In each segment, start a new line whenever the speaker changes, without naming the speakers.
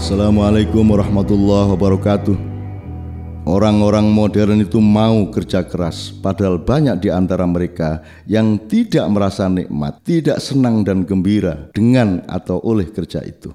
Assalamualaikum warahmatullahi wabarakatuh. Orang-orang modern itu mau kerja keras, padahal banyak di antara mereka yang tidak merasa nikmat, tidak senang dan gembira dengan atau oleh kerja itu.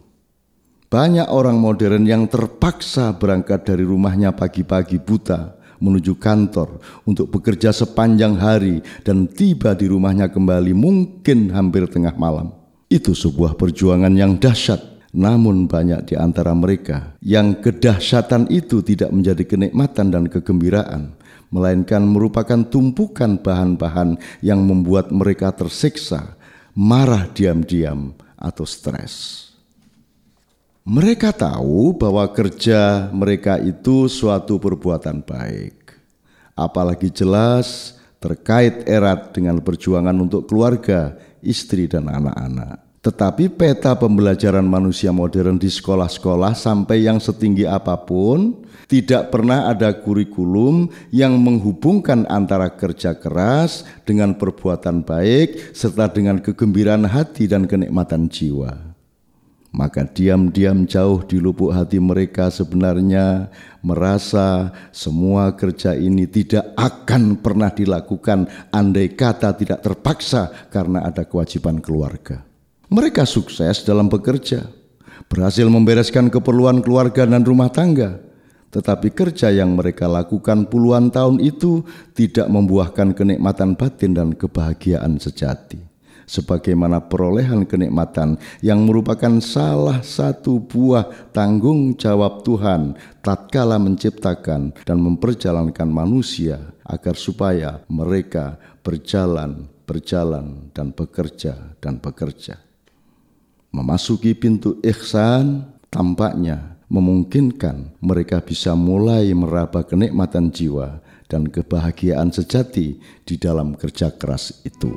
Banyak orang modern yang terpaksa berangkat dari rumahnya pagi-pagi buta menuju kantor untuk bekerja sepanjang hari dan tiba di rumahnya kembali mungkin hampir tengah malam. Itu sebuah perjuangan yang dahsyat namun banyak di antara mereka yang kedahsyatan itu tidak menjadi kenikmatan dan kegembiraan, melainkan merupakan tumpukan bahan-bahan yang membuat mereka tersiksa, marah diam-diam, atau stres. Mereka tahu bahwa kerja mereka itu suatu perbuatan baik, apalagi jelas terkait erat dengan perjuangan untuk keluarga, istri, dan anak-anak. Tetapi peta pembelajaran manusia modern di sekolah-sekolah sampai yang setinggi apa pun tidak pernah ada kurikulum yang menghubungkan antara kerja keras dengan perbuatan baik serta dengan kegembiraan hati dan kenikmatan jiwa. Maka diam-diam jauh di lubuk hati mereka sebenarnya merasa semua kerja ini tidak akan pernah dilakukan andai kata tidak terpaksa karena ada kewajiban keluarga. Mereka sukses dalam bekerja, berhasil membereskan keperluan keluarga dan rumah tangga. Tetapi kerja yang mereka lakukan puluhan tahun itu tidak membuahkan kenikmatan batin dan kebahagiaan sejati. Sebagaimana perolehan kenikmatan yang merupakan salah satu buah tanggung jawab Tuhan tatkala menciptakan dan memperjalankan manusia agar supaya mereka berjalan, berjalan dan bekerja dan bekerja. Memasuki pintu ihsan tampaknya memungkinkan mereka bisa mulai meraba kenikmatan jiwa dan kebahagiaan sejati di dalam kerja keras itu.